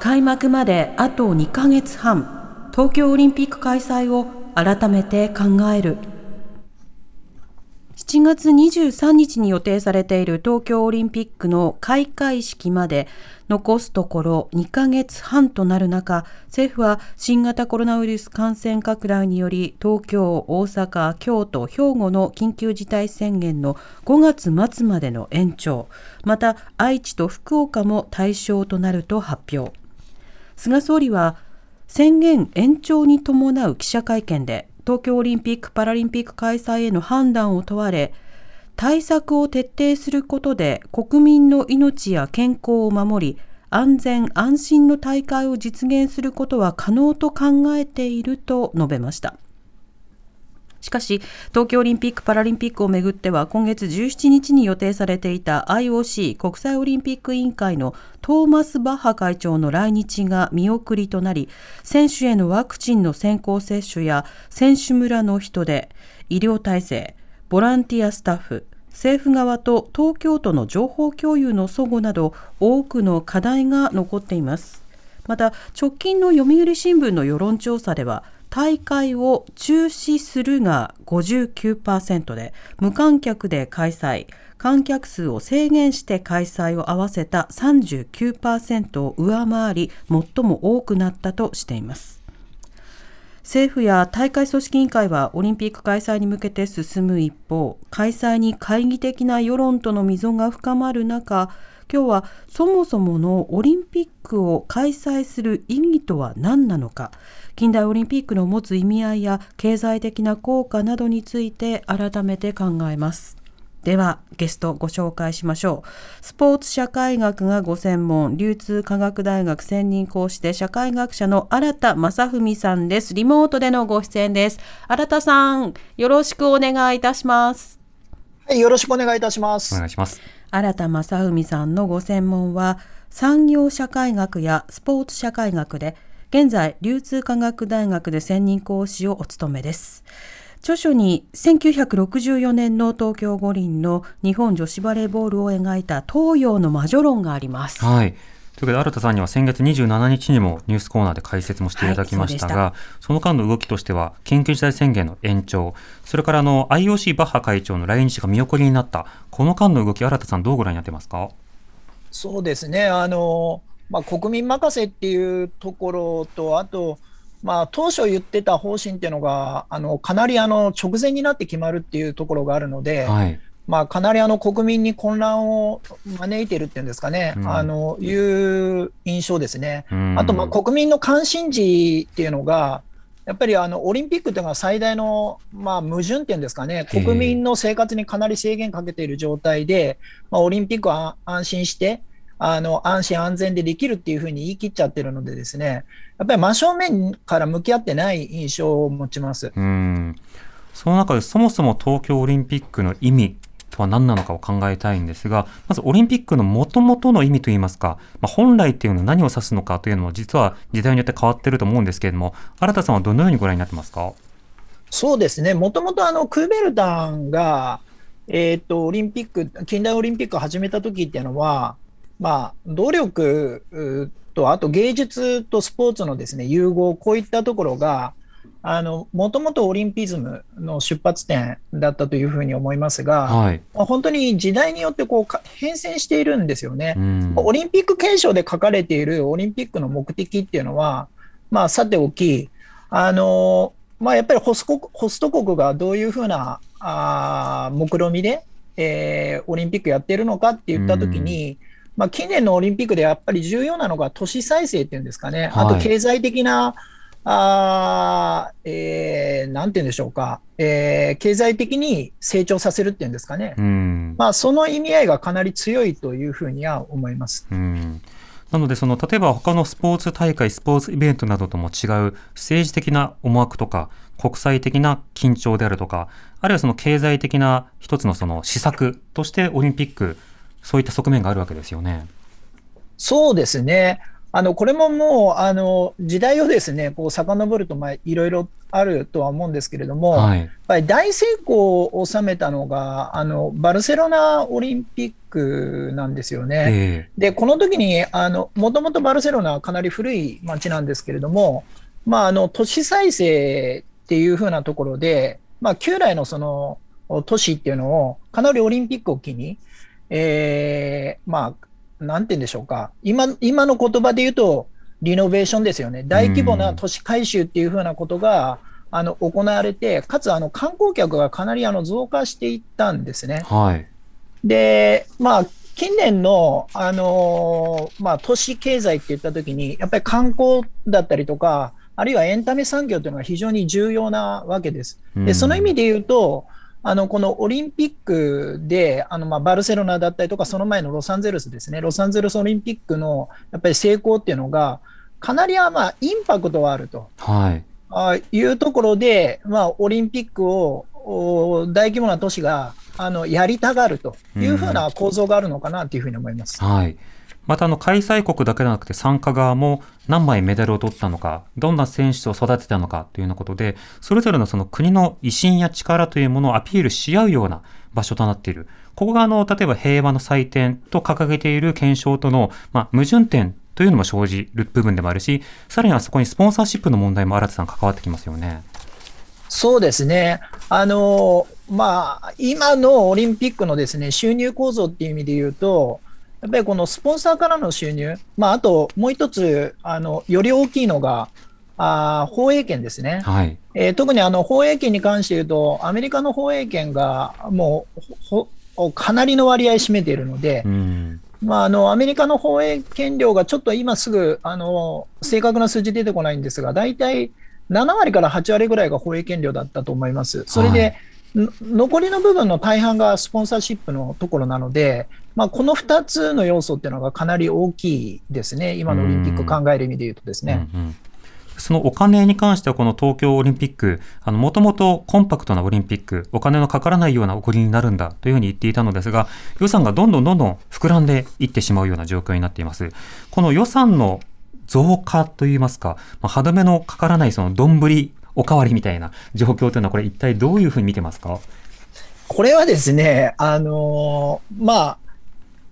開幕まであと2ヶ月半東京オリンピック開催を改めて考える7月23日に予定されている東京オリンピックの開会式まで残すところ2ヶ月半となる中、政府は新型コロナウイルス感染拡大により東京、大阪、京都、兵庫の緊急事態宣言の5月末までの延長、また愛知と福岡も対象となると発表。菅総理は宣言延長に伴う記者会見で東京オリンピック・パラリンピック開催への判断を問われ対策を徹底することで国民の命や健康を守り安全安心の大会を実現することは可能と考えていると述べました。しかし、東京オリンピック・パラリンピックをめぐっては、今月17日に予定されていた IOC= 国際オリンピック委員会のトーマス・バッハ会長の来日が見送りとなり、選手へのワクチンの先行接種や選手村の人手、医療体制、ボランティアスタッフ、政府側と東京都の情報共有の齟齬など多くの課題が残っています。また直近の読売新聞の世論調査では大会を中止するが59%で無観客で開催。観客数を制限して開催を合わせた39%を上回り最も多くなったとしています。政府や大会組織委員会はオリンピック開催に向けて進む一方開催に懐疑的な世論との溝が深まる中今日はそもそものオリンピックを開催する意義とは何なのか。近代オリンピックの持つ意味合いや経済的な効果などについて改めて考えます。ではゲストご紹介しましょう。スポーツ社会学がご専門流通科学大学専任講師で社会学者の新田正文さんです。リモートでのご出演です。新田さんよろしくお願いいたします。はい、よろしくお願いいたします。お願いします。新田正文さんのご専門は産業社会学やスポーツ社会学で現在流通科学大学で専任講師をお務めです。著書に1964年の東京五輪の日本女子バレーボールを描いた東洋の魔女論があります。はい。ということで新田さんには先月27日にもニュースコーナーで解説もしていただきましたが、はい。その間の動きとしては緊急事態宣言の延長それからあの IOC バッハ会長の来日が見送りになったこの間の動き新田さんどうご覧になってますか？そうですね、あのまあ、国民任せっていうところと、あと、まあ、当初言ってた方針っていうのが、あのかなりあの直前になって決まるっていうところがあるので、はい。まあ、かなりあの国民に混乱を招いてるっていうんですかね、うん。あのいう印象ですね。うん。あと、まあ、国民の関心事っていうのが、やっぱりあのオリンピックっていうのは最大の、まあ、矛盾っていうんですかね、ええ。国民の生活にかなり制限かけている状態で、まあ、オリンピックは安心して、あの安心安全でできるっていうふうに言い切っちゃってるのでですね、やっぱり真正面から向き合ってない印象を持ちます。うん。その中でそもそも東京オリンピックの意味とは何なのかを考えたいんですが、まずオリンピックの元々の意味といいますか、まあ、本来っていうのは何を指すのかというのも実は時代によって変わってると思うんですけれども、新田さんはどのようにご覧になってますか？そうですね、もともとあのクーベルタンが、えー、とオリンピック、近代オリンピックを始めた時っていうのは、まあ、努力と、あと芸術とスポーツのですね融合、こういったところが、もともとオリンピズムの出発点だったというふうに思いますが、はい。まあ本当に時代によってこうか変遷しているんですよね。うんオリンピック憲章で書かれているオリンピックの目的っていうのは、まあ、さておき、あのまあ、やっぱりホスコホスト国がどういうふうなあー目論見みで、えーオリンピックやってるのかって言ったときに、まあ、近年のオリンピックでやっぱり重要なのが都市再生っていうんですかね、あはい。と経済的な、あーえーなんて言うんでしょうか、えー経済的に成長させるっていうんですかね、うん。まあ、その意味合いがかなり強いというふうには思います。うん。なので、その、例えば他のスポーツ大会、スポーツイベントなどとも違う政治的な思惑とか、国際的な緊張であるとか、あるいはその経済的な一つのその施策としてオリンピック、そういった側面があるわけですよね。そうですね。あの、これももう、あの、時代をですね、こう、遡ると、まあ、いろいろあるとは思うんですけれども、はい。やっぱり大成功を収めたのが、あの、バルセロナオリンピックなんですよね。えで、この時に、あの、もともとバルセロナはかなり古い街なんですけれども、まあ、あの、都市再生っていう風なところで、まあ、旧来のその、都市っていうのを、かなりオリンピックを機に、えー、まあ、なんて言うんでしょうか。今、今の言葉で言うと、リノベーションですよね。大規模な都市改修っていう風なことが、あの、行われて、かつ、あの、観光客がかなり、あの、増加していったんですねえ。はい。で、まあ、近年の、あのーまあ、都市経済って言ったときに、やっぱり観光だったりとか、あるいはエンタメ産業というのが非常に重要なわけです。うんで、その意味で言うと、あの、このオリンピックで、あの、まあ、バルセロナだったりとか、その前のロサンゼルスですね、ロサンゼルスオリンピックの、やっぱり成功っていうのが、かなりは、まあ、インパクトはあると。はい。あいうところで、まあ、オリンピックをお大規模な都市があのやりたがるというふうな構造があるのかなというふうに思います。はい。また、あの、開催国だけではなくて参加側も何枚メダルを取ったのか、どんな選手を育てたのかというようなことで、それぞれのその国の威信や力というものをアピールし合うような場所となっている。ここが、あの、例えば平和の祭典と掲げている検証との、まあ、矛盾点というのも生じる部分でもあるし、さらにはそこにスポンサーシップの問題も新田さん関わってきますよね。そうですね。あの、まあ、今のオリンピックのですね、収入構造っていう意味で言うと、やっぱりこのスポンサーからの収入、まあ、あともう一つ、あの、より大きいのが、あー放映権ですね。はい。えー特にあの放映権に関して言うと、アメリカの放映権がもうほほかなりの割合占めているのでう、ん。まあ、あのアメリカの放映権量がちょっと今すぐあの正確な数字出てこないんですが、大体7割から8割ぐらいが放映権料だったと思います。それで、の残りの部分の大半がスポンサーシップのところなので、まあ、この2つの要素っていうのがかなり大きいですね、今のオリンピック考える意味で言うとですね。うんうんそのお金に関しては、この東京オリンピック、もともとコンパクトなオリンピック、お金のかからないようなお国になるんだというふうに言っていたのですが、予算がどんどんどんどん膨らんでいってしまうような状況になっています。この予算の増加といいますか、まあ、歯止めのかからないその丼おかわりみたいな状況というのは、これ一体どういうふうに見てますか？これはですね、あのーまあ、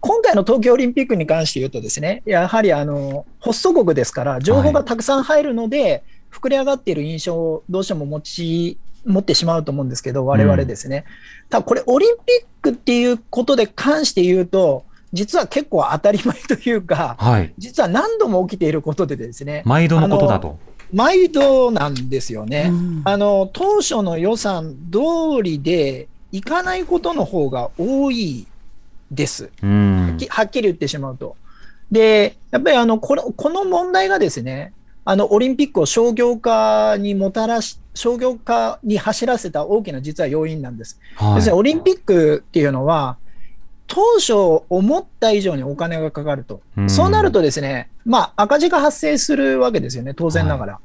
今回の東京オリンピックに関して言うとですね、やはりあの、ホスト国ですから、情報がたくさん入るので、膨れ上がっている印象をどうしても持ち、持ってしまうと思うんですけど、我々ですね。ただこれ、オリンピックっていうことで関して言うと、実は結構当たり前というか、はい。実は何度も起きていることでですね、毎度のことだと。毎度なんですよね。うんあの、当初の予算通りでいかないことの方が多いです。うん。きはっきり言ってしまうと。で、やっぱりあの、この、この問題がですね、あの、オリンピックを商業化にもたらし、商業化に走らせた大きな実は要因なんです。はい要するにオリンピックっていうのは、当初思った以上にお金がかかると。うんそうなるとですね、まあ赤字が発生するわけですよね、当然ながら。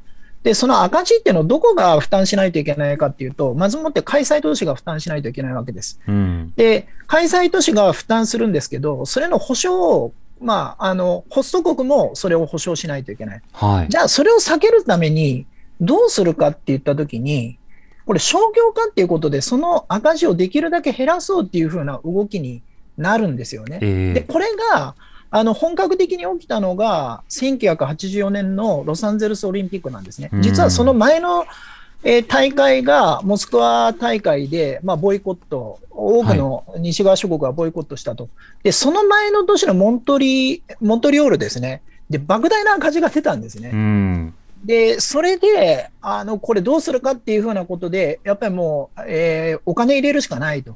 で、その赤字っていうのをどこが負担しないといけないかっていうと、まずもって開催都市が負担しないといけないわけです。うん。で、開催都市が負担するんですけど、それの保証を、まあ、あの、ホスト国もそれを保証しないといけない。はい。じゃあ、それを避けるために、どうするかって言ったときに、これ商業化っていうことで、その赤字をできるだけ減らそうっていうふうな動きになるんですよね。で、ええこれが、あの、本格的に起きたのが、1984年のロサンゼルスオリンピックなんですねうん。実はその前の、えー大会がモスクワ大会で、まあ、ボイコット、多くの西側諸国がボイコットしたと。で、その前の年のモントリ、モントリオールですね。で、莫大な赤字が出たんですね。うん。で、それで、あの、これどうするかっていうふうなことで、やっぱりもう、えーお金入れるしかないと。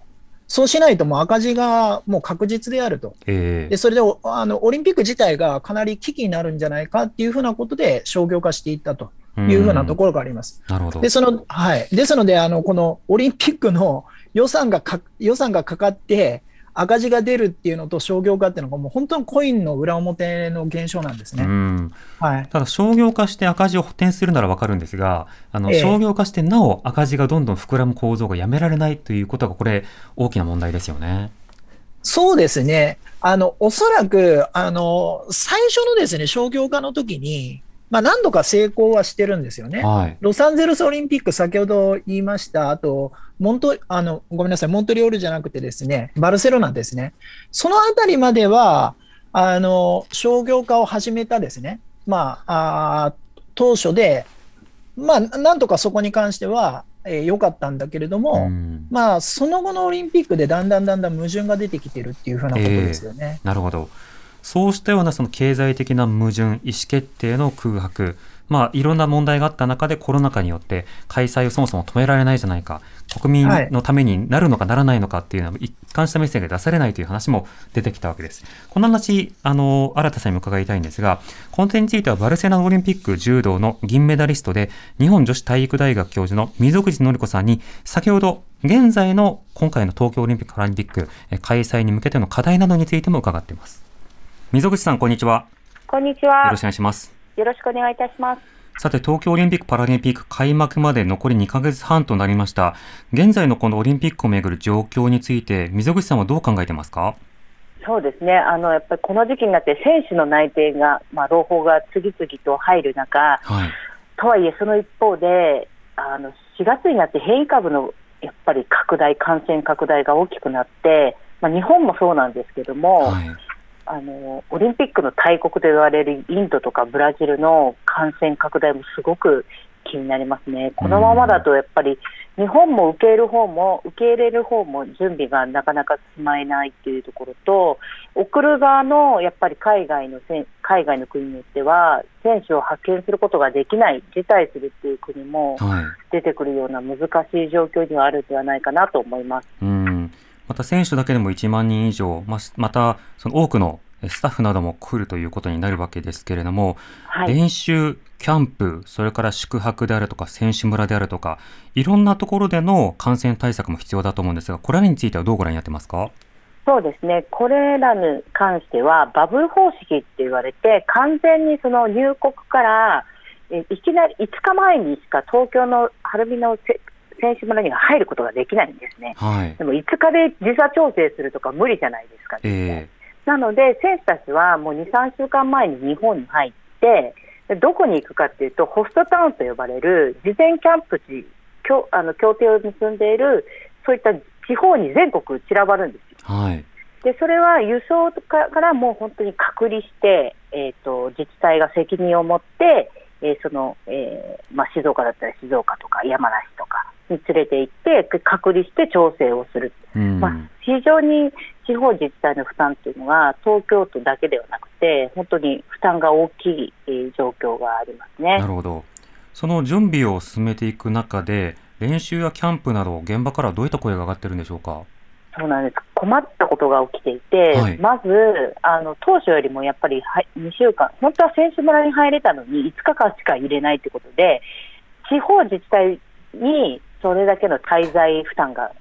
そうしないともう赤字がもう確実であると。ええで、それでおあのオリンピック自体がかなり危機になるんじゃないかっていうふうなことで商業化していったというふうなところがあります。なるほど。で、その、はい。ですので、あの、このオリンピックの予算がか、予算がかかって、赤字が出るっていうのと商業化っていうのがもう本当にコインの裏表の現象なんですね。うんはい。ただ商業化して赤字を補填するならわかるんですが、あの、ええ商業化してなお赤字がどんどん膨らむ構造がやめられないということがこれ大きな問題ですよね。そうですね。あの、おそらく、あの、最初のですね、商業化の時に、まあ何度か成功はしてるんですよね。はい。ロサンゼルスオリンピック、先ほど言いました、あと、モント、あの、ごめんなさい、モントリオールじゃなくてですね、バルセロナですね。そのあたりまでは、あの、商業化を始めたですね、まあ、あー当初で、まあ、なんとかそこに関しては、えー良かったんだけれども、うんまあ、その後のオリンピックでだんだんだんだん矛盾が出てきてるっていうふうなことですよね。なるほど。そうしたようなその経済的な矛盾、意思決定の空白、まあ、いろんな問題があった中でコロナ禍によって開催をそもそも止められないじゃないか、国民のためになるのかならないのかっていうのは一貫したメッセージが出されないという話も出てきたわけです。この話、あの、新田さんにも伺いたいんですが、この点についてはバルセロナオリンピック柔道の銀メダリストで、日本女子体育大学教授の溝口紀子さんに、先ほど、現在の今回の東京オリンピック・パラリンピックえ開催に向けての課題などについても伺っています。溝口さん、こんにちは。こんにちは。よろしくお願いします。よろしくお願いいたします。さて、東京オリンピック・パラリンピック開幕まで残り2ヶ月半となりました。現在のこのオリンピックをめぐる状況について、溝口さんはどう考えてますか？そうですね。あの、やっぱりこの時期になって選手の内定が、まあ、朗報が次々と入る中、はい。とはいえその一方で、あの、4月になって変異株のやっぱり拡大、感染拡大が大きくなって、まあ、日本もそうなんですけども、はい。あの、オリンピックの大国と言われるインドとかブラジルの感染拡大もすごく気になりますね。このままだとやっぱり日本も受け入れる方も受け入れる方も準備がなかなか進まないっていうところと、送る側のやっぱり海外の海外の国によっては選手を派遣することができない、辞退するっていう国もはい。出てくるような難しい状況にはあるんではないかなと思います。うん。また選手だけでも1万人以上、ままたその多くのえスタッフなども来るということになるわけですけれども、はい。練習、キャンプ、それから宿泊であるとか、選手村であるとか、いろんなところでの感染対策も必要だと思うんですが、これらについてはどうご覧になってますか？そうですね、これらに関しては、バブル方式って言われて、完全にその入国から、えいきなり5日前にしか東京の晴海のせ選手村には入ることができないんですね。はい。でも5日で時差調整するとか無理じゃないですか、えなので、選手たちはもう2、3週間前に日本に入って、でどこに行くかっていうと、ホストタウンと呼ばれる事前キャンプ地、協あの協定を結んでいる、そういった地方に全国散らばるんですよ。ー、はい。でそれは輸送かからもう本当に隔離して、えー、と自治体が責任を持って、えーそのえーまあ、静岡だったら静岡とか山梨とかに連れて行って、隔離して調整をする、うん。まあ、非常に地方自治体の負担っていうのは、東京都だけではなくて、本当に負担が大きい、えー状況がありますねな。るほど。その準備を進めていく中で、練習やキャンプなど、現場からはどういった声が上がってるんでしょうか？そうなんです困ったことが起きていて、はいまずあの当初よりもやっぱりはい2週間、本当は選手村に入れたのに5日間しか入れないということで、地方自治体にそれだけの滞在負担が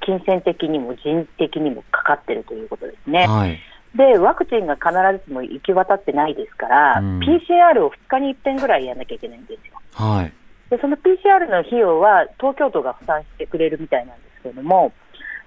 金銭的にも人的にもかかっているということですね。はい。で、ワクチンが必ずしも行き渡ってないですから、うん PCR を2日に1遍ぐらいやらなきゃいけないんですよ。はい。で、その PCR の費用は東京都が負担してくれるみたいなんですけれども、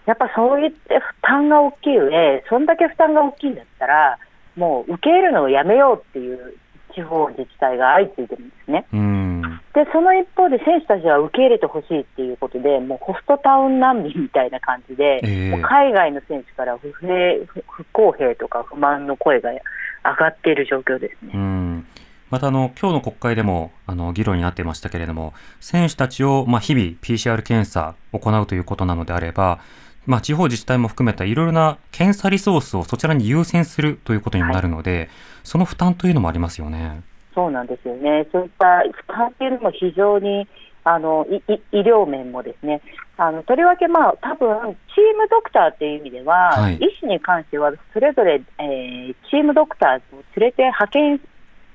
やっぱそういって負担が大きい上、そんだけ負担が大きいんだったら、もう受け入れるのをやめようっていう地方自治体が相次いでるんですね。うん。で、その一方で選手たちは受け入れてほしいっていうことで、もうホストタウン難民みたいな感じで、ええもう海外の選手から不平不不公平とか不満の声が上がっている状況ですね。うん。またあの、今日の国会でも、あの、議論になっていましたけれども、選手たちを、まあ、日々 PCR 検査を行うということなのであれば、まあ、地方自治体も含めたいろいろな検査リソースをそちらに優先するということにもなるので、その負担というのもありますよね。そうなんですよね。そういった負担っていうのも非常にあのいい医療面もですね、あのとりわけ、まあ多分チームドクターっていう意味では、はい医師に関してはそれぞれ、えーチームドクターを連れて派遣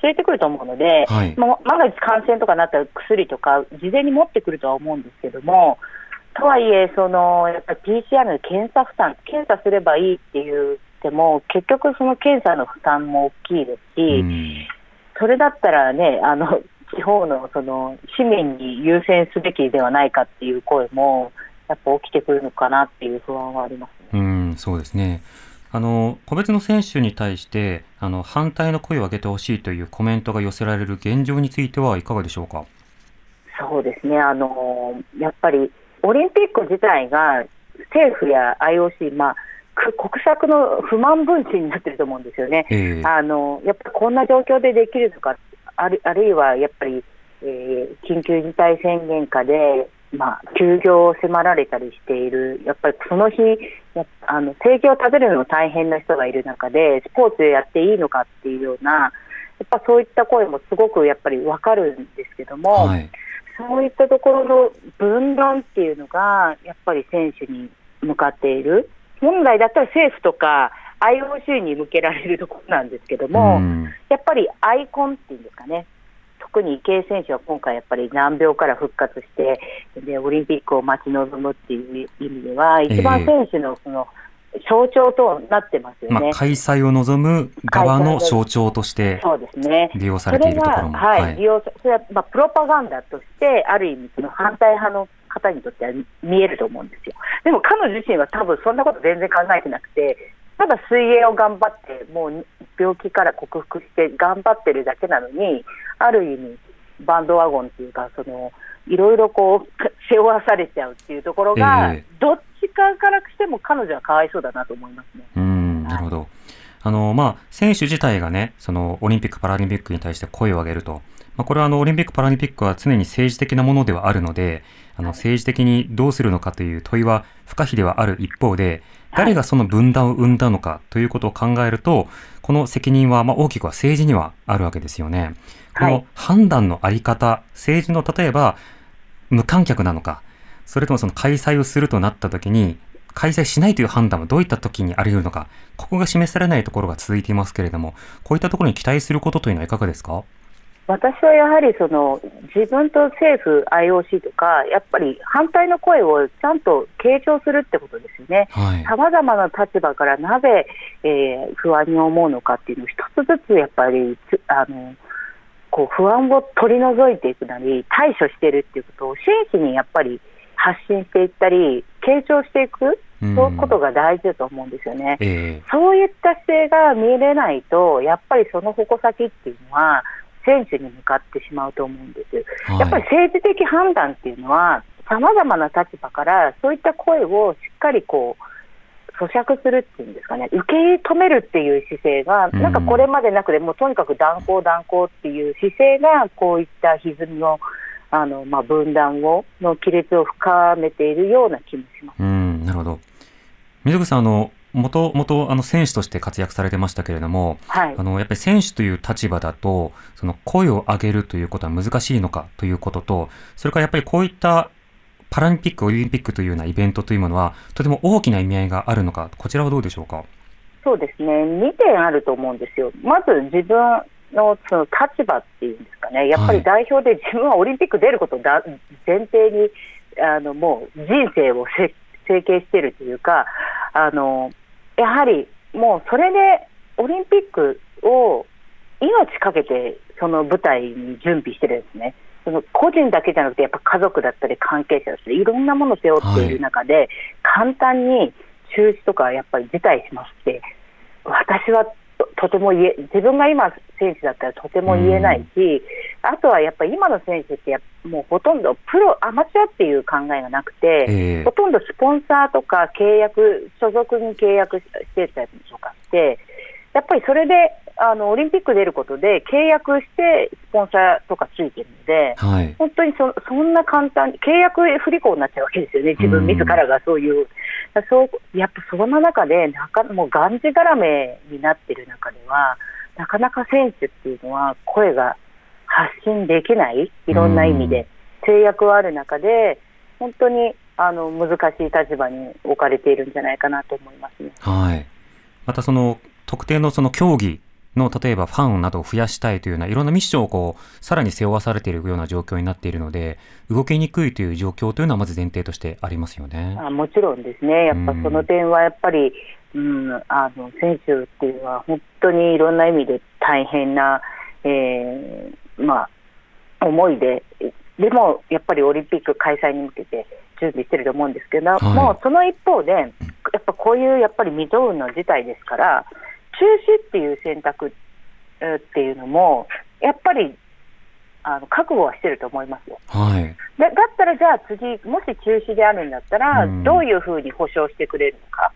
連れてくると思うので、はい。まあ万が一感染とかなったら薬とか事前に持ってくるとは思うんですけども、とはいえ、そのやっぱり PCR の検査負担、検査すればいいって言っても、結局、その検査の負担も大きいですし、それだったらね、あの地方のその市民に優先すべきではないかっていう声も、やっぱ起きてくるのかなっていう不安はあります、ね、うんそうですね。あの個別の選手に対してあの反対の声を上げてほしいというコメントが寄せられる現状についてはいかがでしょうか？そうですね。あのやっぱりオリンピック自体が政府や IOC、まあ、国策の不満分子になってると思うんですよね。えー、あのやっぱりこんな状況でできるのかあるあるいはやっぱり、えー、緊急事態宣言下でまあ、休業を迫られたりしている、やっぱりその日、あの政治を食べるのも大変な人がいる中で、スポーツやっていいのかっていうような、やっぱそういった声もすごくやっぱり分かるんですけども、はい、そういったところの分断っていうのが、やっぱり選手に向かっている、本来だったら政府とか IOC に向けられるところなんですけども、やっぱりアイコンっていうんですかね、特に池江選手は今回やっぱり難病から復活してでオリンピックを待ち望むっていう意味では一番選手のその、象徴となってますよね、まあ、開催を望む側の象徴として利用されているところも、はい、はい、利用それはまあプロパガンダとしてある意味その反対派の方にとっては見えると思うんですよ。でも彼女自身は多分そんなこと全然考えてなくてただ水泳を頑張って、もう病気から克服して頑張ってるだけなのに、ある意味、バンドワゴンっていうか、そのいろいろこう背負わされちゃうっていうところが、えー、どっちかからしても彼女はかわいそうだなと思いますね。うんなるほど、あのまあ、選手自体がね、そのオリンピック・パラリンピックに対して声を上げると、まあ、これはあのオリンピック・パラリンピックは常に政治的なものではあるので、あの政治的にどうするのかという問いは不可避ではある一方で、誰がその分断を生んだのかということを考えると、この責任はま大きくは政治にはあるわけですよね。この判断のあり方、政治の例えば無観客なのか、それともその開催をするとなった時に、開催しないという判断はどういった時にあり得るのか、ここが示されないところが続いていますけれども、こういったところに期待することというのはいかがですか？私はやはりその自分と政府、IOC とか、やっぱり反対の声をちゃんと傾聴するってことですよね、さまざまな立場からなぜ、えー、不安に思うのかっていうのを一つずつやっぱりあのこう不安を取り除いていくなり、対処しているっていうことを真摯にやっぱり発信していったり、傾聴していく、そういうことが大事だと思うんですよね、えー、そういった姿勢が見れないと、やっぱりその矛先っていうのは、選手に向かってしまうと思うんです。はい、やっぱり政治的判断っていうのは、さまざまな立場からそういった声をしっかりこう咀嚼するっていうんですかね、受け止めるっていう姿勢が、なんかこれまでなくて、もうとにかく断行、断行っていう姿勢が、こういった歪みを、あのまあ、分断をの亀裂を深めているような気もします。うんなるほど水口さんあのもともとあの選手として活躍されてましたけれども、はい、あのやっぱり選手という立場だとその声を上げるということは難しいのかということとそれからやっぱりこういったパラリンピック、オリンピックというようなイベントというものはとても大きな意味合いがあるのかこちらはどうでしょうか？そうですね。2点あると思うんですよ。まず自分のその立場っていうんですかね、やっぱり代表で自分はオリンピック出ることをだ前提にあのもう人生を設計しているというか、あのやはりもうそれでオリンピックを命かけてその舞台に準備してるんですね。その個人だけじゃなくてやっぱ家族だったり関係者だったりいろんなものを背負っている中で、はい、簡単に中止とかやっぱり辞退しますって私はとても言え自分が今選手だったらとても言えないし、あとはやっぱり今の選手ってもうほとんどプロアマチュアっていう考えがなくて、えー、ほとんどスポンサーとか契約所属に契約してたりとかしてやっぱりそれであのオリンピック出ることで契約してスポンサーとかついてるので、はい、本当にそそんな簡単に契約不履行になっちゃうわけですよね、自分自らがそういう、そうやっぱその中でなかもうがんじがらめになってる中では、なかなか選手っていうのは声が発信できない、いろんな意味で、制約はある中で、本当にあの難しい立場に置かれているんじゃないかなと思いますね。はい、またその特定のその競技の例えばファンなどを増やしたいというようないろんなミッションをこうさらに背負わされているような状況になっているので動きにくいという状況というのはまず前提としてありますよね。あもちろんですね、やっぱその点はやっぱり、うん、あの選手っていうのは本当にいろんな意味で大変な、えー、まあ、思いで、でもやっぱりオリンピック開催に向けて準備してると思うんですけど、はい、もうその一方で、やっぱこういうやっぱり未曾有の事態ですから、中止っていう選択っていうのも、やっぱりあの覚悟はしてると思いますよ。はい、でだったらじゃあ次、もし中止であるんだったら、どういうふうに保証してくれるのか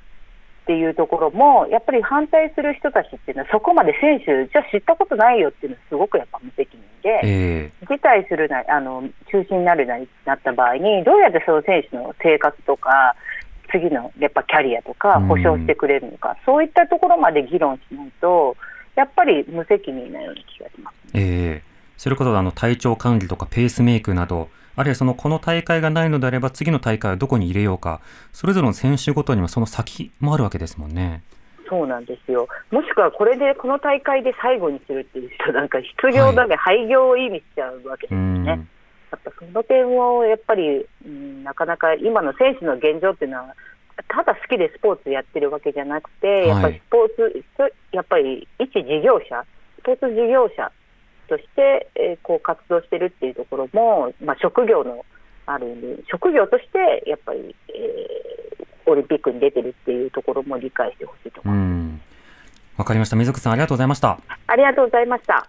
っていうところも、やっぱり反対する人たちっていうのは、そこまで選手、じゃあ知ったことないよっていうのは、すごくやっぱ無責任で、えー、辞退するなあの中止になるなになった場合に、どうやってその選手の生活とか、次のやっぱキャリアとか保証してくれるのか、うん、そういったところまで議論しないと、やっぱり無責任なような気がします、ね、えーそれこそあの体調管理とかペースメイクなど、あるいはそのこの大会がないのであれば次の大会はどこに入れようか、それぞれの選手ごとにはその先もあるわけですもんね。そうなんですよ。もしくはこれでこの大会で最後にするっていう人なんか失業だね、はい、廃業を意味しちゃうわけですよね。やっぱその点をやっぱり、うん、なかなか今の選手の現状っていうのはただ好きでスポーツやってるわけじゃなくて、やっぱりスポーツ、はい、やっぱり一事業者、スポーツ事業者として、えー、こう活動してるっていうところも、まあ、職業のある意味職業としてやっぱり、えー、オリンピックに出てるっていうところも理解してほしいと思います。わかりました。水口さんありがとうございました。ありがとうございました。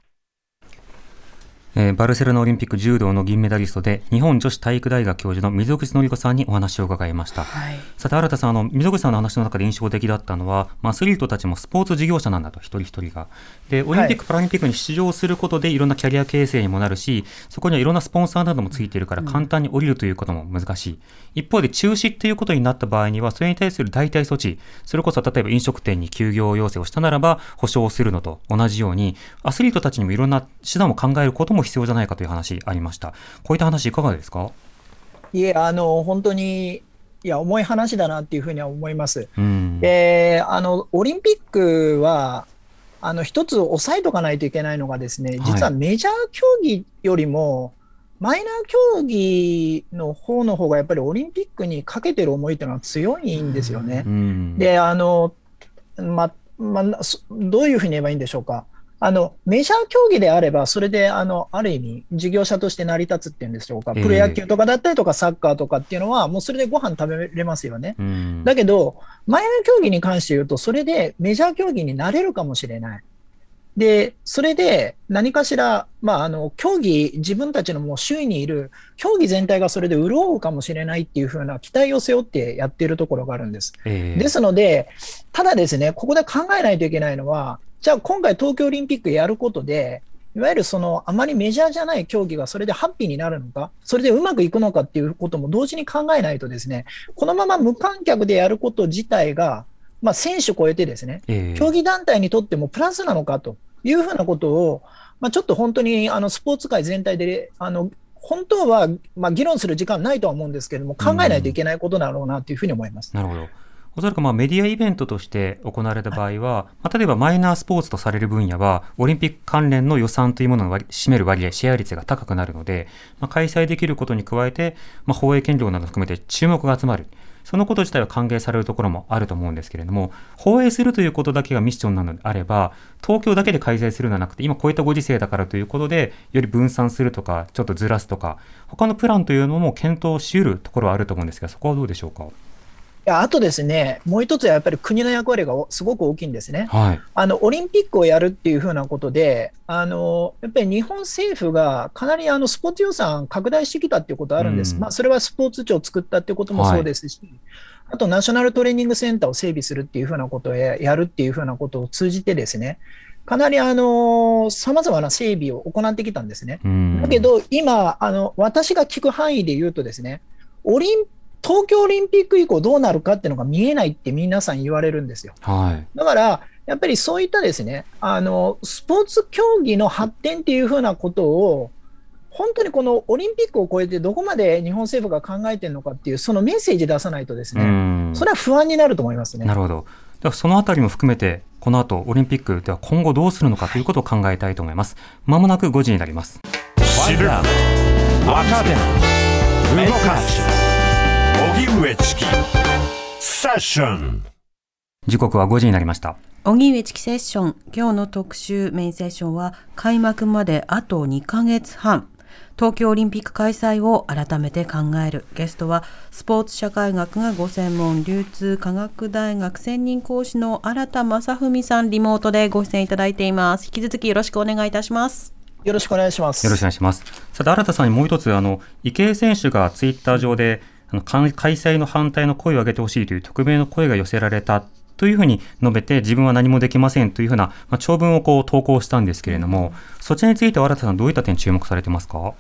えー、バルセロナオリンピック柔道の銀メダリストで、日本女子体育大学教授の溝口紀子さんにお話を伺いました。はい、さて、新田さん、あの、溝口さんの話の中で印象的だったのは、まあ、アスリートたちもスポーツ事業者なんだと、一人一人が。で、オリンピック、パラリンピックに出場することで、いろんなキャリア形成にもなるし、そこにはいろんなスポンサーなどもついているから、簡単に降りるということも難しい。一方で、中止っていうことになった場合には、それに対する代替措置、それこそ例えば飲食店に休業要請をしたならば、保証をするのと同じように、アスリートたちにもいろんな手段を考えることも必要じゃないかという話話ありました。こういった話いかがですか？いえ、あの、本当に、いや、重い話だなっていうふうには思います。うん、で、あの、オリンピックは、あの、一つ押さえとかないといけないのがですね、実はメジャー競技よりも、マイナー競技の方の方がやっぱりオリンピックにかけてる思いっていうのは強いんですよね。うん、で、あの、ま、ま、どういうふうに言えばいいんでしょうか。あの、メジャー競技であれば、それで、あの、ある意味、事業者として成り立つっていうんでしょうか、プロ野球とかだったりとか、サッカーとかっていうのは、もうそれでご飯食べれますよね。だけど、マイナー競技に関して言うと、それでメジャー競技になれるかもしれない。で、それで何かしら、まあ、あの、競技、自分たちのもう周囲にいる、競技全体がそれで潤うかもしれないっていうふうな期待を背負ってやっているところがあるんです。えー、ですので、ただですね、ここで考えないといけないのは、じゃあ今回東京オリンピックやることで、いわゆるそのあまりメジャーじゃない競技がそれでハッピーになるのか、それでうまくいくのかっていうことも同時に考えないとですね、このまま無観客でやること自体が、まあ、選手超えてですね、えー、競技団体にとってもプラスなのかというふうなことを、まあ、ちょっと本当にあのスポーツ界全体で、あの本当は、まあ、議論する時間ないとは思うんですけれども、考えないといけないことだろうなというふうに思います。なるほど。おそらくまあメディアイベントとして行われた場合は、まあ、例えばマイナースポーツとされる分野は、オリンピック関連の予算というものの占める割合、シェア率が高くなるので、まあ、開催できることに加えて、まあ、放映権料など含めて注目が集まる。そのこと自体は歓迎されるところもあると思うんですけれども、放映するということだけがミッションなのであれば、東京だけで開催するのではなくて、今こういったご時世だからということで、より分散するとか、ちょっとずらすとか、他のプランというのも検討し得るところはあると思うんですが、そこはどうでしょうか？やあとですね、もう一つはやっぱり国の役割がすごく大きいんですね。はい、あのオリンピックをやるっていうふうなことで、あのやっぱり日本政府がかなりあのスポーツ予算拡大してきたっていうことあるんです。うん、まあ、それはスポーツ庁を作ったっていうこともそうですし、はい、あとナショナルトレーニングセンターを整備するっていうふうなことをやるっていうふうなことを通じてですね、かなりあの、様々な整備を行ってきたんですね。だけど、今、あの、私が聞く範囲で言うとですね、オリン東京オリンピック以降どうなるかっていうのが見えないって皆さん言われるんですよ。はい、だから、やっぱりそういったですね、あの、スポーツ競技の発展っていうふうなことを、本当にこのオリンピックを超えてどこまで日本政府が考えてるのかっていう、そのメッセージ出さないとですね、それは不安になると思いますね。なるほど。ではそのあたりも含めて、この後オリンピックでは今後どうするのかということを考えたいと思います。まもなく5時になります。知る若手動かす荻上チキ。セッション時刻は5時になりました。荻上チキセッション。今日の特集メインセッションは開幕まであと2ヶ月半。東京オリンピック開催を改めて考える。ゲストはスポーツ社会学がご専門流通科学大学専任講師の新田正文さんリモートでご出演いただいています。引き続きよろしくお願いいたします。よろしくお願いします。よろしくお願いします。さて、新田さんにもう一つ、あの、池江選手がツイッター上で、あの開開催の反対の声を上げてほしいという匿名の声が寄せられたというふうに述べて、自分は何もできませんというふうな、まあ、長文をこう投稿したんですけれども、そちらについては新田さん、どういった点注目されてますか？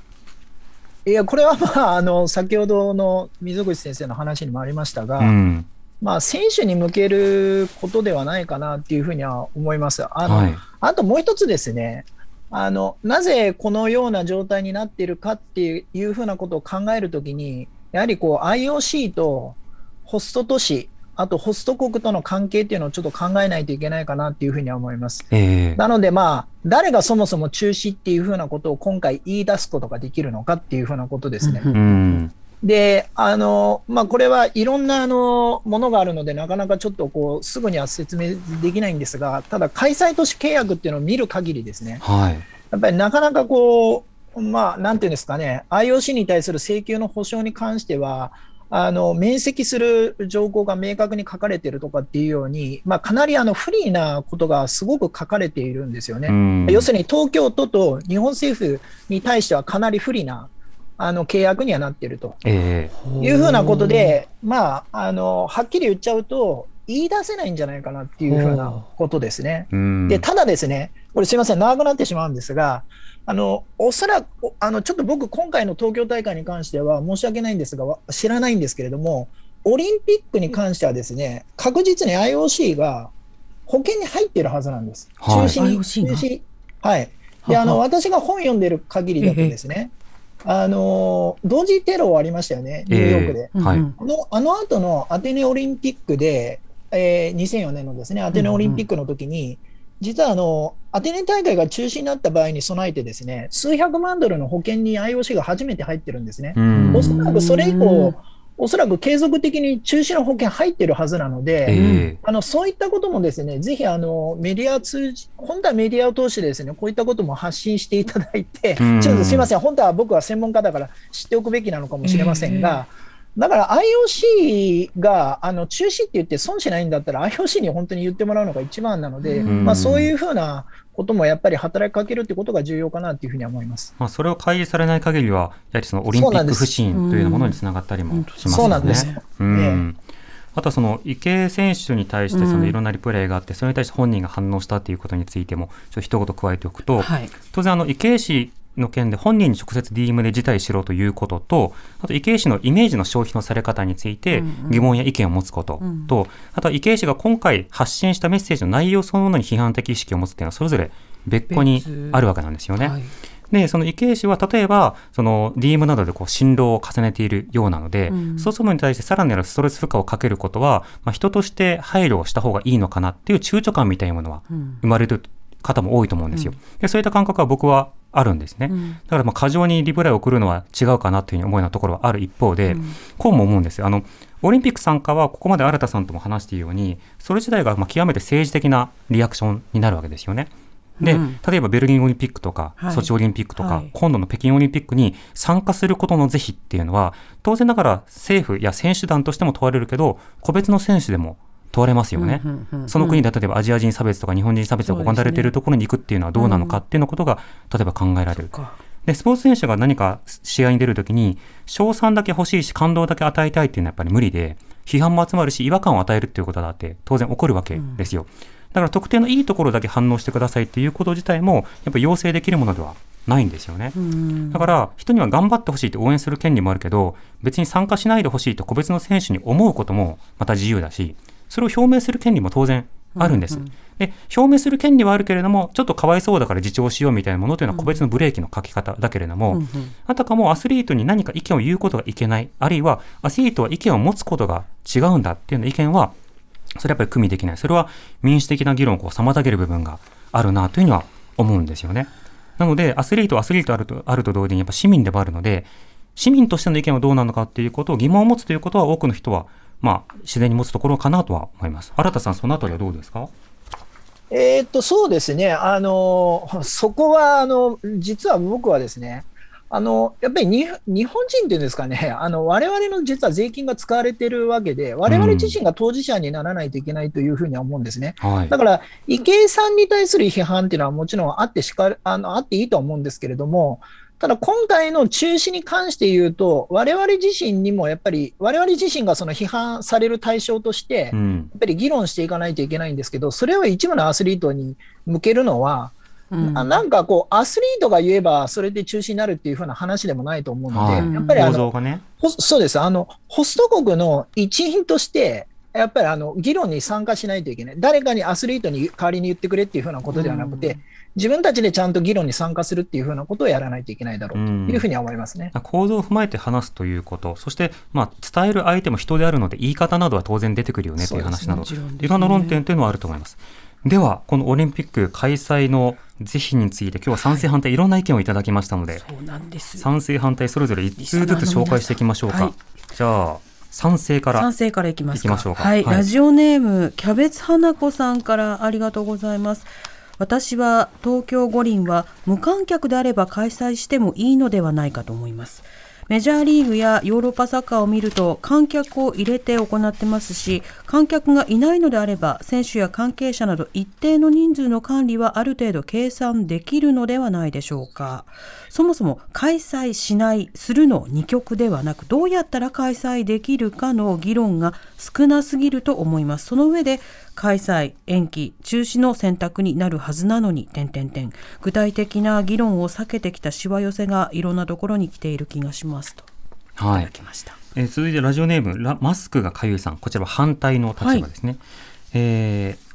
いや、これはまあ、あの、先ほどの溝口先生の話にもありましたが、うん。まあ、選手に向けることではないかなっていうふうには思います。あの、はい。あともう一つですね、あの、なぜこのような状態になっているかっていうふうなことを考えるときに、やはりこう IOC とホスト都市、あとホスト国との関係っていうのをちょっと考えないといけないかなっていうふうには思います。ええなのでまあ、誰がそもそも中止っていうふうなことを今回言い出すことができるのかっていうふうなことですね。うん。で、あの、まあ、これはいろんなあのものがあるので、なかなかちょっとこう、すぐには説明できないんですが、ただ開催都市契約っていうのを見る限りですね、はい。やっぱりなかなかこう、まあ、なんていうんですかね、IOC に対する請求の保証に関しては、あの免責する条項が明確に書かれているとかっていうように、まあ、かなりあの不利なことがすごく書かれているんですよね。うん。要するに東京都と日本政府に対してはかなり不利なあの契約にはなっているとえ。いうふうなことで、まあ、あのはっきり言っちゃうと、言い出せないんじゃないかなっていうふうなことですね。で、ただですね、これすいません、長くなってしまうんですが、あの、おそらく、おあの、ちょっと僕、今回の東京大会に関しては申し訳ないんですが、わ知らないんですけれども、オリンピックに関してはですね、確実に IOC が保険に入っているはずなんです。はい中止に、中止。はい。で、あの、私が本読んでる限りだとですね、あの、同時テロありましたよね、ニューヨークで。ええはい。あのあの後のアテネオリンピックで、えー2004年のですね、アテネオリンピックの時に、実はあの、アテネ大会が中止になった場合に備えてですね、数百万ドルの保険に IOC が初めて入ってるんですね。うん。おそらくそれ以降、おそらく継続的に中止の保険入ってるはずなので、ええ。あのそういったこともですね、ぜひあのメディア通じ、本当はメディアを通してですね、こういったことも発信していただいて、うん。ちょっとすみません、本当は僕は専門家だから知っておくべきなのかもしれませんが、だから IOC があの中止って言って損しないんだったら IOC に本当に言ってもらうのが一番なので、うん。まあ、そういうふうなこともやっぱり働きかけるってことが重要かなっていうふうには思います。まあ、それを開示されない限りは、やはりそのオリンピック不信というものにつながったりもしますよね。あとはその池江選手に対してそのいろんなリプレイがあって、それに対して本人が反応したということについても、ちょっと一言加えておくと、はい。当然あの池江氏の件で本人に直接 DM で辞退しろということと、あと池江氏のイメージの消費のされ方について疑問や意見を持つことと、あとは池江氏が今回発信したメッセージの内容そのものに批判的意識を持つっていうのはそれぞれ別個にあるわけなんですよね。はい。で、その池江氏は例えば、その DM などでこう振動を重ねているようなので、うん。そうするのに対してさらなるストレス負荷をかけることは、まあ、人として配慮をした方がいいのかなっていう躊躇感みたいなものはうん。生まれる方も多いと思うんですよ。でそういった感覚は僕はあるんですね。うんだからまあ過剰にリプライを送るのは違うかなというふうに思うようなところはある一方で、こうも思うんですよ。あの、オリンピック参加はここまで新田さんとも話しているように、それ自体がまあ極めて政治的なリアクションになるわけですよね。で、うん例えばベルリンオリンピックとか、はいソチオリンピックとか、はい今度の北京オリンピックに参加することの是非っていうのは、当然ながら政府や選手団としても問われるけど、個別の選手でも問われますよね。うんうんうんその国で例えばアジア人差別とか日本人差別が行われているところに行くっていうのはどうなのかっていうのことが、例えば考えられる。かで、スポーツ選手が何か試合に出るときに、賞賛だけ欲しいし、感動だけ与えたいっていうのはやっぱり無理で、批判も集まるし、違和感を与えるっていうことだって当然起こるわけですよ。だから特定のいいところだけ反応してくださいっていうこと自体も、やっぱ要請できるものではないんですよね。うんだから、人には頑張ってほしいって応援する権利もあるけど、別に参加しないでほしいと個別の選手に思うこともまた自由だし、それを表明する権利も当然あるんです。で、表明する権利はあるけれども、ちょっとかわいそうだから自重しようみたいなものというのは個別のブレーキのかけ方だけれども、あたかもアスリートに何か意見を言うことがいけない、あるいはアスリートは意見を持つことが違うんだっていうような意見は、それはやっぱり組みできない。それは民主的な議論を妨げる部分があるなというのは思うんですよね。なので、アスリートはアスリートあるとあると同時に、やっぱ市民でもあるので、市民としての意見はどうなのかっていうことを疑問を持つということは多くの人は、まあ、自然に持つところかなとは思います。新田さん、そのあたりはどうですか？えーっと、そうですね。あの、そこは、あの、実は僕はですね、あの、やっぱりに日本人っていうんですかね、あの、我々の実は税金が使われてるわけで、我々自身が当事者にならないといけないというふうには思うんですね。はいだ。から、池江さんに対する批判っていうのはもちろんあってしかる、あの、あっていいと思うんですけれども、ただ今回の中止に関して言うと、我々自身にもやっぱり、我々自身がその批判される対象として、やっうん。ぱり議論していかないといけないんですけど、それを一部のアスリートに向けるのは、うんあなんかこう、アスリートが言えば、それで中止になるっていうふうな話でもないと思うので、はいやっぱりあのね。そうです。あの、ホスト国の一員として、やっぱりあの、議論に参加しないといけない。誰かにアスリートに代わりに言ってくれっていうふうなことではなくて、うん自分たちでちゃんと議論に参加するっていうふうなことをやらないといけないだろうというふうには思いますね。構造を踏まえて話すということ、そして、まあ、伝える相手も人であるので、言い方などは当然出てくるよねという話など、いろんな論点というのはあると思います。では、このオリンピック開催の是非について、今日は賛成反対、いろんな意見をいただきましたので、そうなんです。賛成反対それぞれ1通ずつ紹介していきましょうか。はいじゃあ、賛成から賛。成からいきますか。いきましょうかはい、はいラジオネームキャベツ花子さんからありがとうございます。私は東京五輪は無観客であれば開催してもいいのではないかと思います。メジャーリーグやヨーロッパサッカーを見ると観客を入れて行ってますし観客がいないのであれば選手や関係者など一定の人数の管理はある程度計算できるのではないでしょうか。そもそも開催しないするの二極ではなくどうやったら開催できるかの議論が少なすぎると思います。その上で開催延期中止の選択になるはずなのに点々点具体的な議論を避けてきたしわ寄せがいろんなところに来ている気がしますと。い。たはいだきました、えー続いてラジオネームラマスクがかゆいさんこちらは反対の立場ですね、えー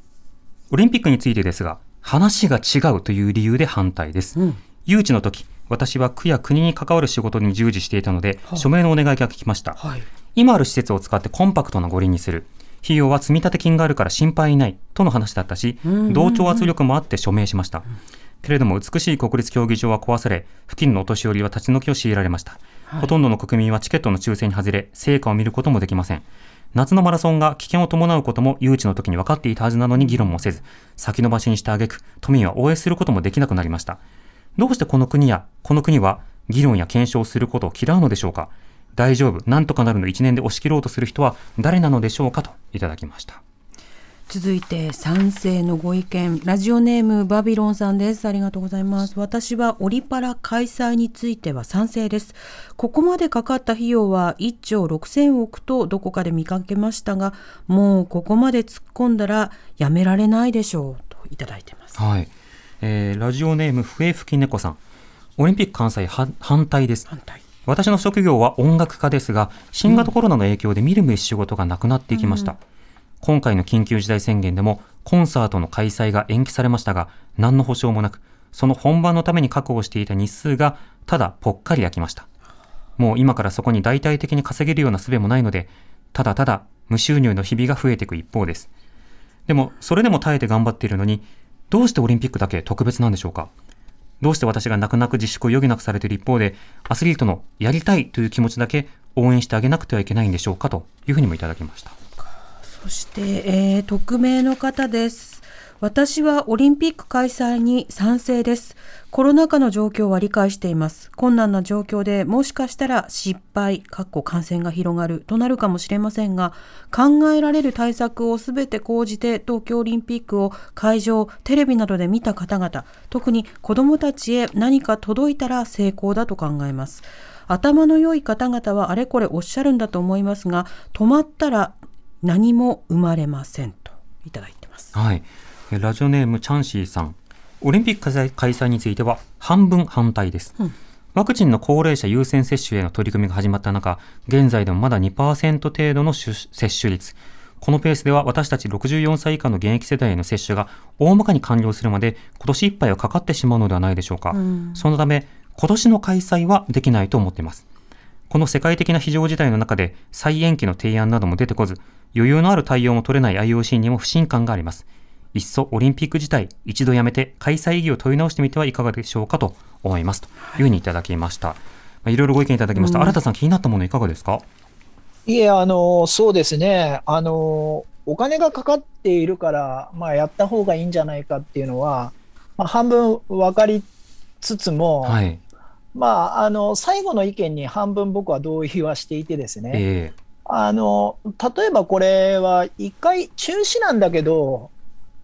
オリンピックについてですが話が違うという理由で反対です、うん。誘致の時私は区や国に関わる仕事に従事していたので、はあ。署名のお願いが聞きました、はい。今ある施設を使ってコンパクトな五輪にする費用は積立金があるから心配ないとの話だったし、同調圧力もあって署名しました、けれども美しい国立競技場は壊され付近のお年寄りは立ち退きを強いられました、はい。ほとんどの国民はチケットの抽選に外れ成果を見ることもできません。夏のマラソンが危険を伴うことも誘致の時に分かっていたはずなのに議論もせず先延ばしにしてあげく都民は応援することもできなくなりました。どうしてこの国やこの国は議論や検証をすることを嫌うのでしょうか？大丈夫、なんとかなるの一年で押し切ろうとする人は誰なのでしょうかといただきました。続いて賛成のご意見ラジオネームバビロンさんですありがとうございます私はオリパラ開催については賛成ですここまでかかった費用は1兆6000億とどこかで見かけましたがもうここまで突っ込んだらやめられないでしょうといただいてますはい。えーラジオネーム笛吹き猫さん。オリンピック関西は反対です。反対私の職業は音楽家ですが、新型コロナの影響で見る目仕事がなくなっていきました。今回の緊急事態宣言でもコンサートの開催が延期されましたが、何の保証もなく、その本番のために確保していた日数がただぽっかり空きました。もう今からそこに大々的に稼げるような術もないので、ただただ無収入の日々が増えていく一方です。でも、それでも耐えて頑張っているのに、どうしてオリンピックだけ特別なんでしょうか？どうして私が泣く泣く自粛を余儀なくされている一方で、アスリートのやりたいという気持ちだけ応援してあげなくてはいけないんでしょうかというふうにもいただきました。そして、えー匿名の方です。私はオリンピック開催に賛成です。コロナ禍の状況は理解しています。困難な状況でもしかしたら失敗、かっこ感染が広がるとなるかもしれませんが、考えられる対策をすべて講じて東京オリンピックを会場、テレビなどで見た方々、特に子どもたちへ何か届いたら成功だと考えます。頭の良い方々はあれこれおっしゃるんだと思いますが、止まったら何も生まれませんといただいてます。はい。ラジオネームチャンシーさん。オリンピック開催については半分反対です。うんワクチンの高齢者優先接種への取り組みが始まった中、現在でもまだ2%程度の接種率。このペースでは私たち64歳以下の現役世代への接種が大まかに完了するまで今年いっぱいはかかってしまうのではないでしょうか。うんそのため、今年の開催はできないと思っています。この世界的な非常事態の中で再延期の提案なども出てこず、余裕のある対応も取れない IOC にも不信感があります。いっそオリンピック自体、一度やめて開催意義を問い直してみてはいかがでしょうかと思います。というふうにいただきました。まあいろいろご意見いただきました。新田さん気になったものいかがですか？いえ、あの、そうですね。あの、お金がかかっているから、まあ、やった方がいいんじゃないかっていうのは、まあ、半分分かりつつも、はい。まあ、あの、最後の意見に半分僕は同意はしていてですね。えあの、例えばこれは一回中止なんだけど、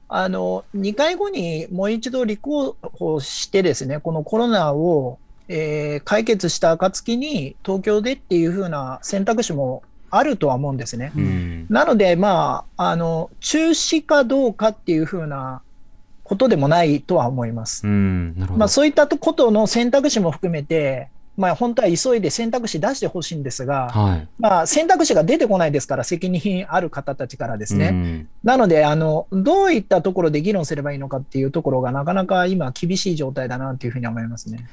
あの、2回後にもう一度立候補してですね、このコロナを、えー解決した暁に東京でっていう風な選択肢もあるとは思うんですね。えうん。なので、まあ、あの、中止かどうかっていう風なことでもないとは思います。うん。まあ、そういったことの選択肢も含めて、まあ、本当は急いで選択肢出してほしいんですが、はい。まあ、選択肢が出てこないですから、責任ある方たちからですね。うんなのであの、どういったところで議論すればいいのかっていうところが、なかなか今、厳しい状態だなというふうに思いますね。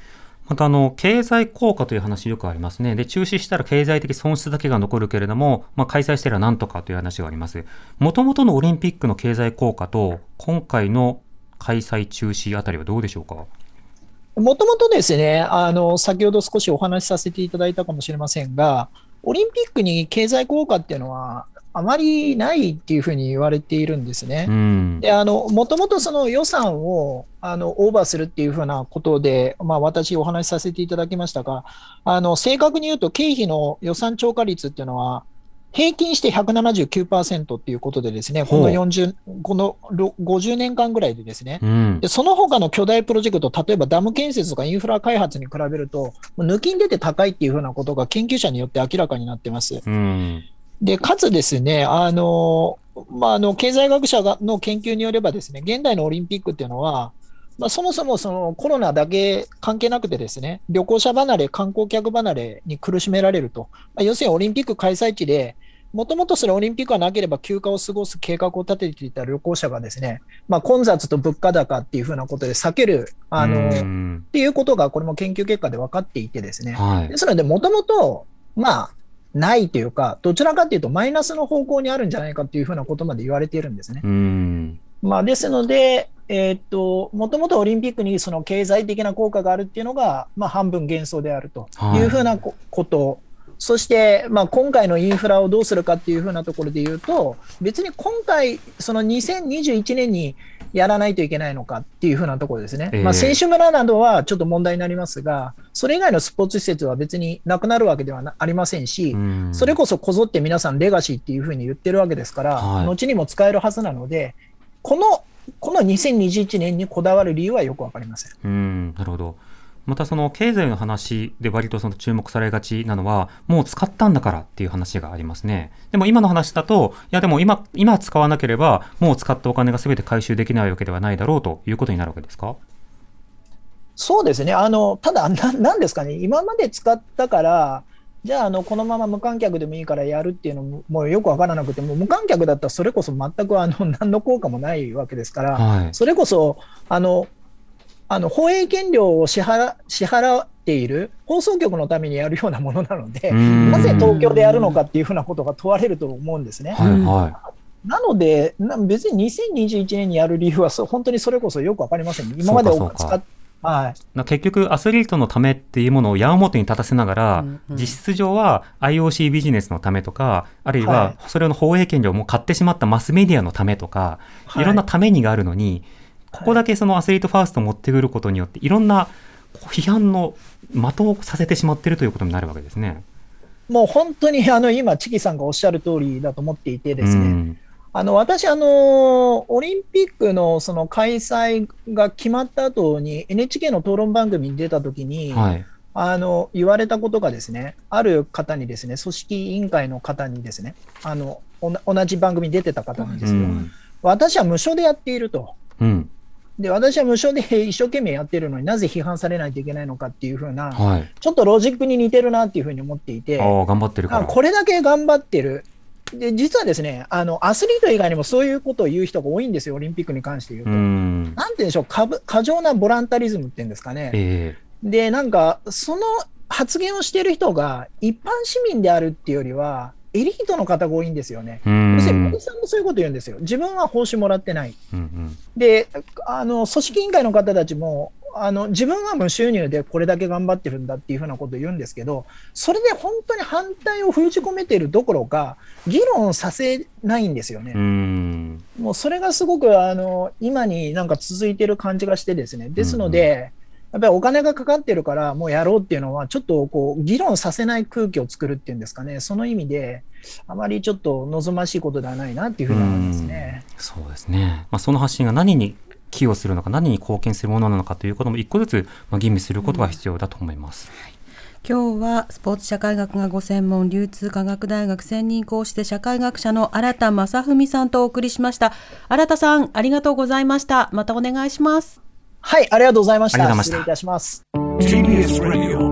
またあの、経済効果という話よくありますね。で、中止したら経済的損失だけが残るけれども、まあ、開催してらなんとかという話があります。もともとのオリンピックの経済効果と、今回の開催中止あたりはどうでしょうか？もともとですね、あの、先ほど少しお話しさせていただいたかもしれませんが、オリンピックに経済効果っていうのは、あまりないっていうふうに言われているんですね。うん。で、あの、もともとその予算を、あの、オーバーするっていうふうなことで、まあ、私お話しさせていただきましたが、あの、正確に言うと経費の予算超過率っていうのは、平均して179%っていうことでですね、このほう40、このろ50年間ぐらいでですね、うんで、。その他の巨大プロジェクト、例えばダム建設とかインフラ開発に比べると、抜きん出て高いっていうふうなことが研究者によって明らかになってます。うん。で、かつですね、あの、まあ、あの、経済学者がの研究によればですね、現代のオリンピックっていうのは、まあ、そもそもそのコロナだけ関係なくてですね、旅行者離れ、観光客離れに苦しめられると。まあ、要するにオリンピック開催地で、もともとそれオリンピックがなければ休暇を過ごす計画を立てていた旅行者がですね、まあ、混雑と物価高っていうふうなことで避ける、あの、うっんていうことが、これも研究結果で分かっていてですね、はいで。すので、もともと、まあ、ないというか、どちらかというと、マイナスの方向にあるんじゃないかというふうなことまで言われているんですね。うん。まあ、ですので、えーっと、もともとオリンピックにその経済的な効果があるっていうのが、まあ、半分幻想であるというふうなここと。そして、まあ、今回のインフラをどうするかっていうふうなところで言うと、別に今回、その2021年にやらないといけないのかっていうふうなところですね。ええまあ、選手村などはちょっと問題になりますが、それ以外のスポーツ施設は別になくなるわけではなありませんし、うんそれこそこぞって皆さんレガシーっていうふうに言ってるわけですから、はい後にも使えるはずなので、この、この2021年にこだわる理由はよくわかりません。うん、なるほど。またその経済の話で割とその注目されがちなのは、もう使ったんだからっていう話がありますね。でも今の話だと、いやでも今、今使わなければ、もう使ったお金が全て回収できないわけではないだろうということになるわけですか？そうですね。あの、ただ、ななんですかね、今まで使ったから、じゃあ、あの、このまま無観客でもいいからやるっていうのも、もうよくわからなくて、もう無観客だったらそれこそ全く、あの、何の効果もないわけですから、はい。それこそ、あの、あの、放映権料を支払、支払っている放送局のためにやるようなものなので、うんなぜ東京でやるのかっていうふうなことが問われると思うんですね。はいはなので、な別に2021年にやる理由はそ、本当にそれこそよくわかりませんね。今まで使っはい。結局、アスリートのためっていうものを矢面に立たせながら、うんうん実質上は IOC ビジネスのためとか、あるいははそれの放映権料をもう買ってしまったマスメディアのためとか、はいいろんなためにがあるのに、ここだけそのアスリートファーストを持ってくることによって、いろんな批判の的をさせてしまっているということになるわけですね。もう本当にあの今、チキさんがおっしゃる通りだと思っていてですね、うんあの私、あの、オリンピックのその開催が決まった後に NHK の討論番組に出たときに、はい。あの、言われたことがですね、ある方にですね、組織委員会の方にですね、あの、同じ番組に出てた方にでうすよ、ん。私は無償でやっていると。うん。で、私は無償で一生懸命やってるのになぜ批判されないといけないのかっていうふうな、はい。ちょっとロジックに似てるなっていうふうに思っていて、頑張ってるから。あこれだけ頑張ってる。で、実はですね、あの、アスリート以外にもそういうことを言う人が多いんですよ、オリンピックに関して言ううと。ん。なんて言うんでしょう、過ぶ過剰なボランタリズムっていうんですかね。えで、なんか、その発言をしている人が一般市民であるっていうよりは、エリートの方が多いんですよね。うん要するに森さんもそういうこと言うんですよ。自分は報酬もらってない。うんうんで、あの組織委員会の方たちも、あの自分は無収入でこれだけ頑張ってるんだっていうふうなことを言うんですけど、それで本当に反対を封じ込めているどころか、議論させないんですよね。うんもうそれがすごくあの今になんか続いてる感じがしてですね。ですので、やっぱりお金がかかってるからもうやろうっていうのは、ちょっとこう議論させない空気を作るっていうんですかね。その意味で、あまりちょっと望ましいことではないなっていうふうに思いますね。そうですね。まあ、その発信が何に寄与するのか、何に貢献するものなのかということも一個ずつ、まあ、吟味することが必要だと思います。今日はスポーツ社会学がご専門流通科学大学専任講師で社会学者の新田正文さんとお送りしました新田さんありがとうございましたまたお願いしますはい、ありがとうございました。ありがとうございました失礼いたします。TBS Radio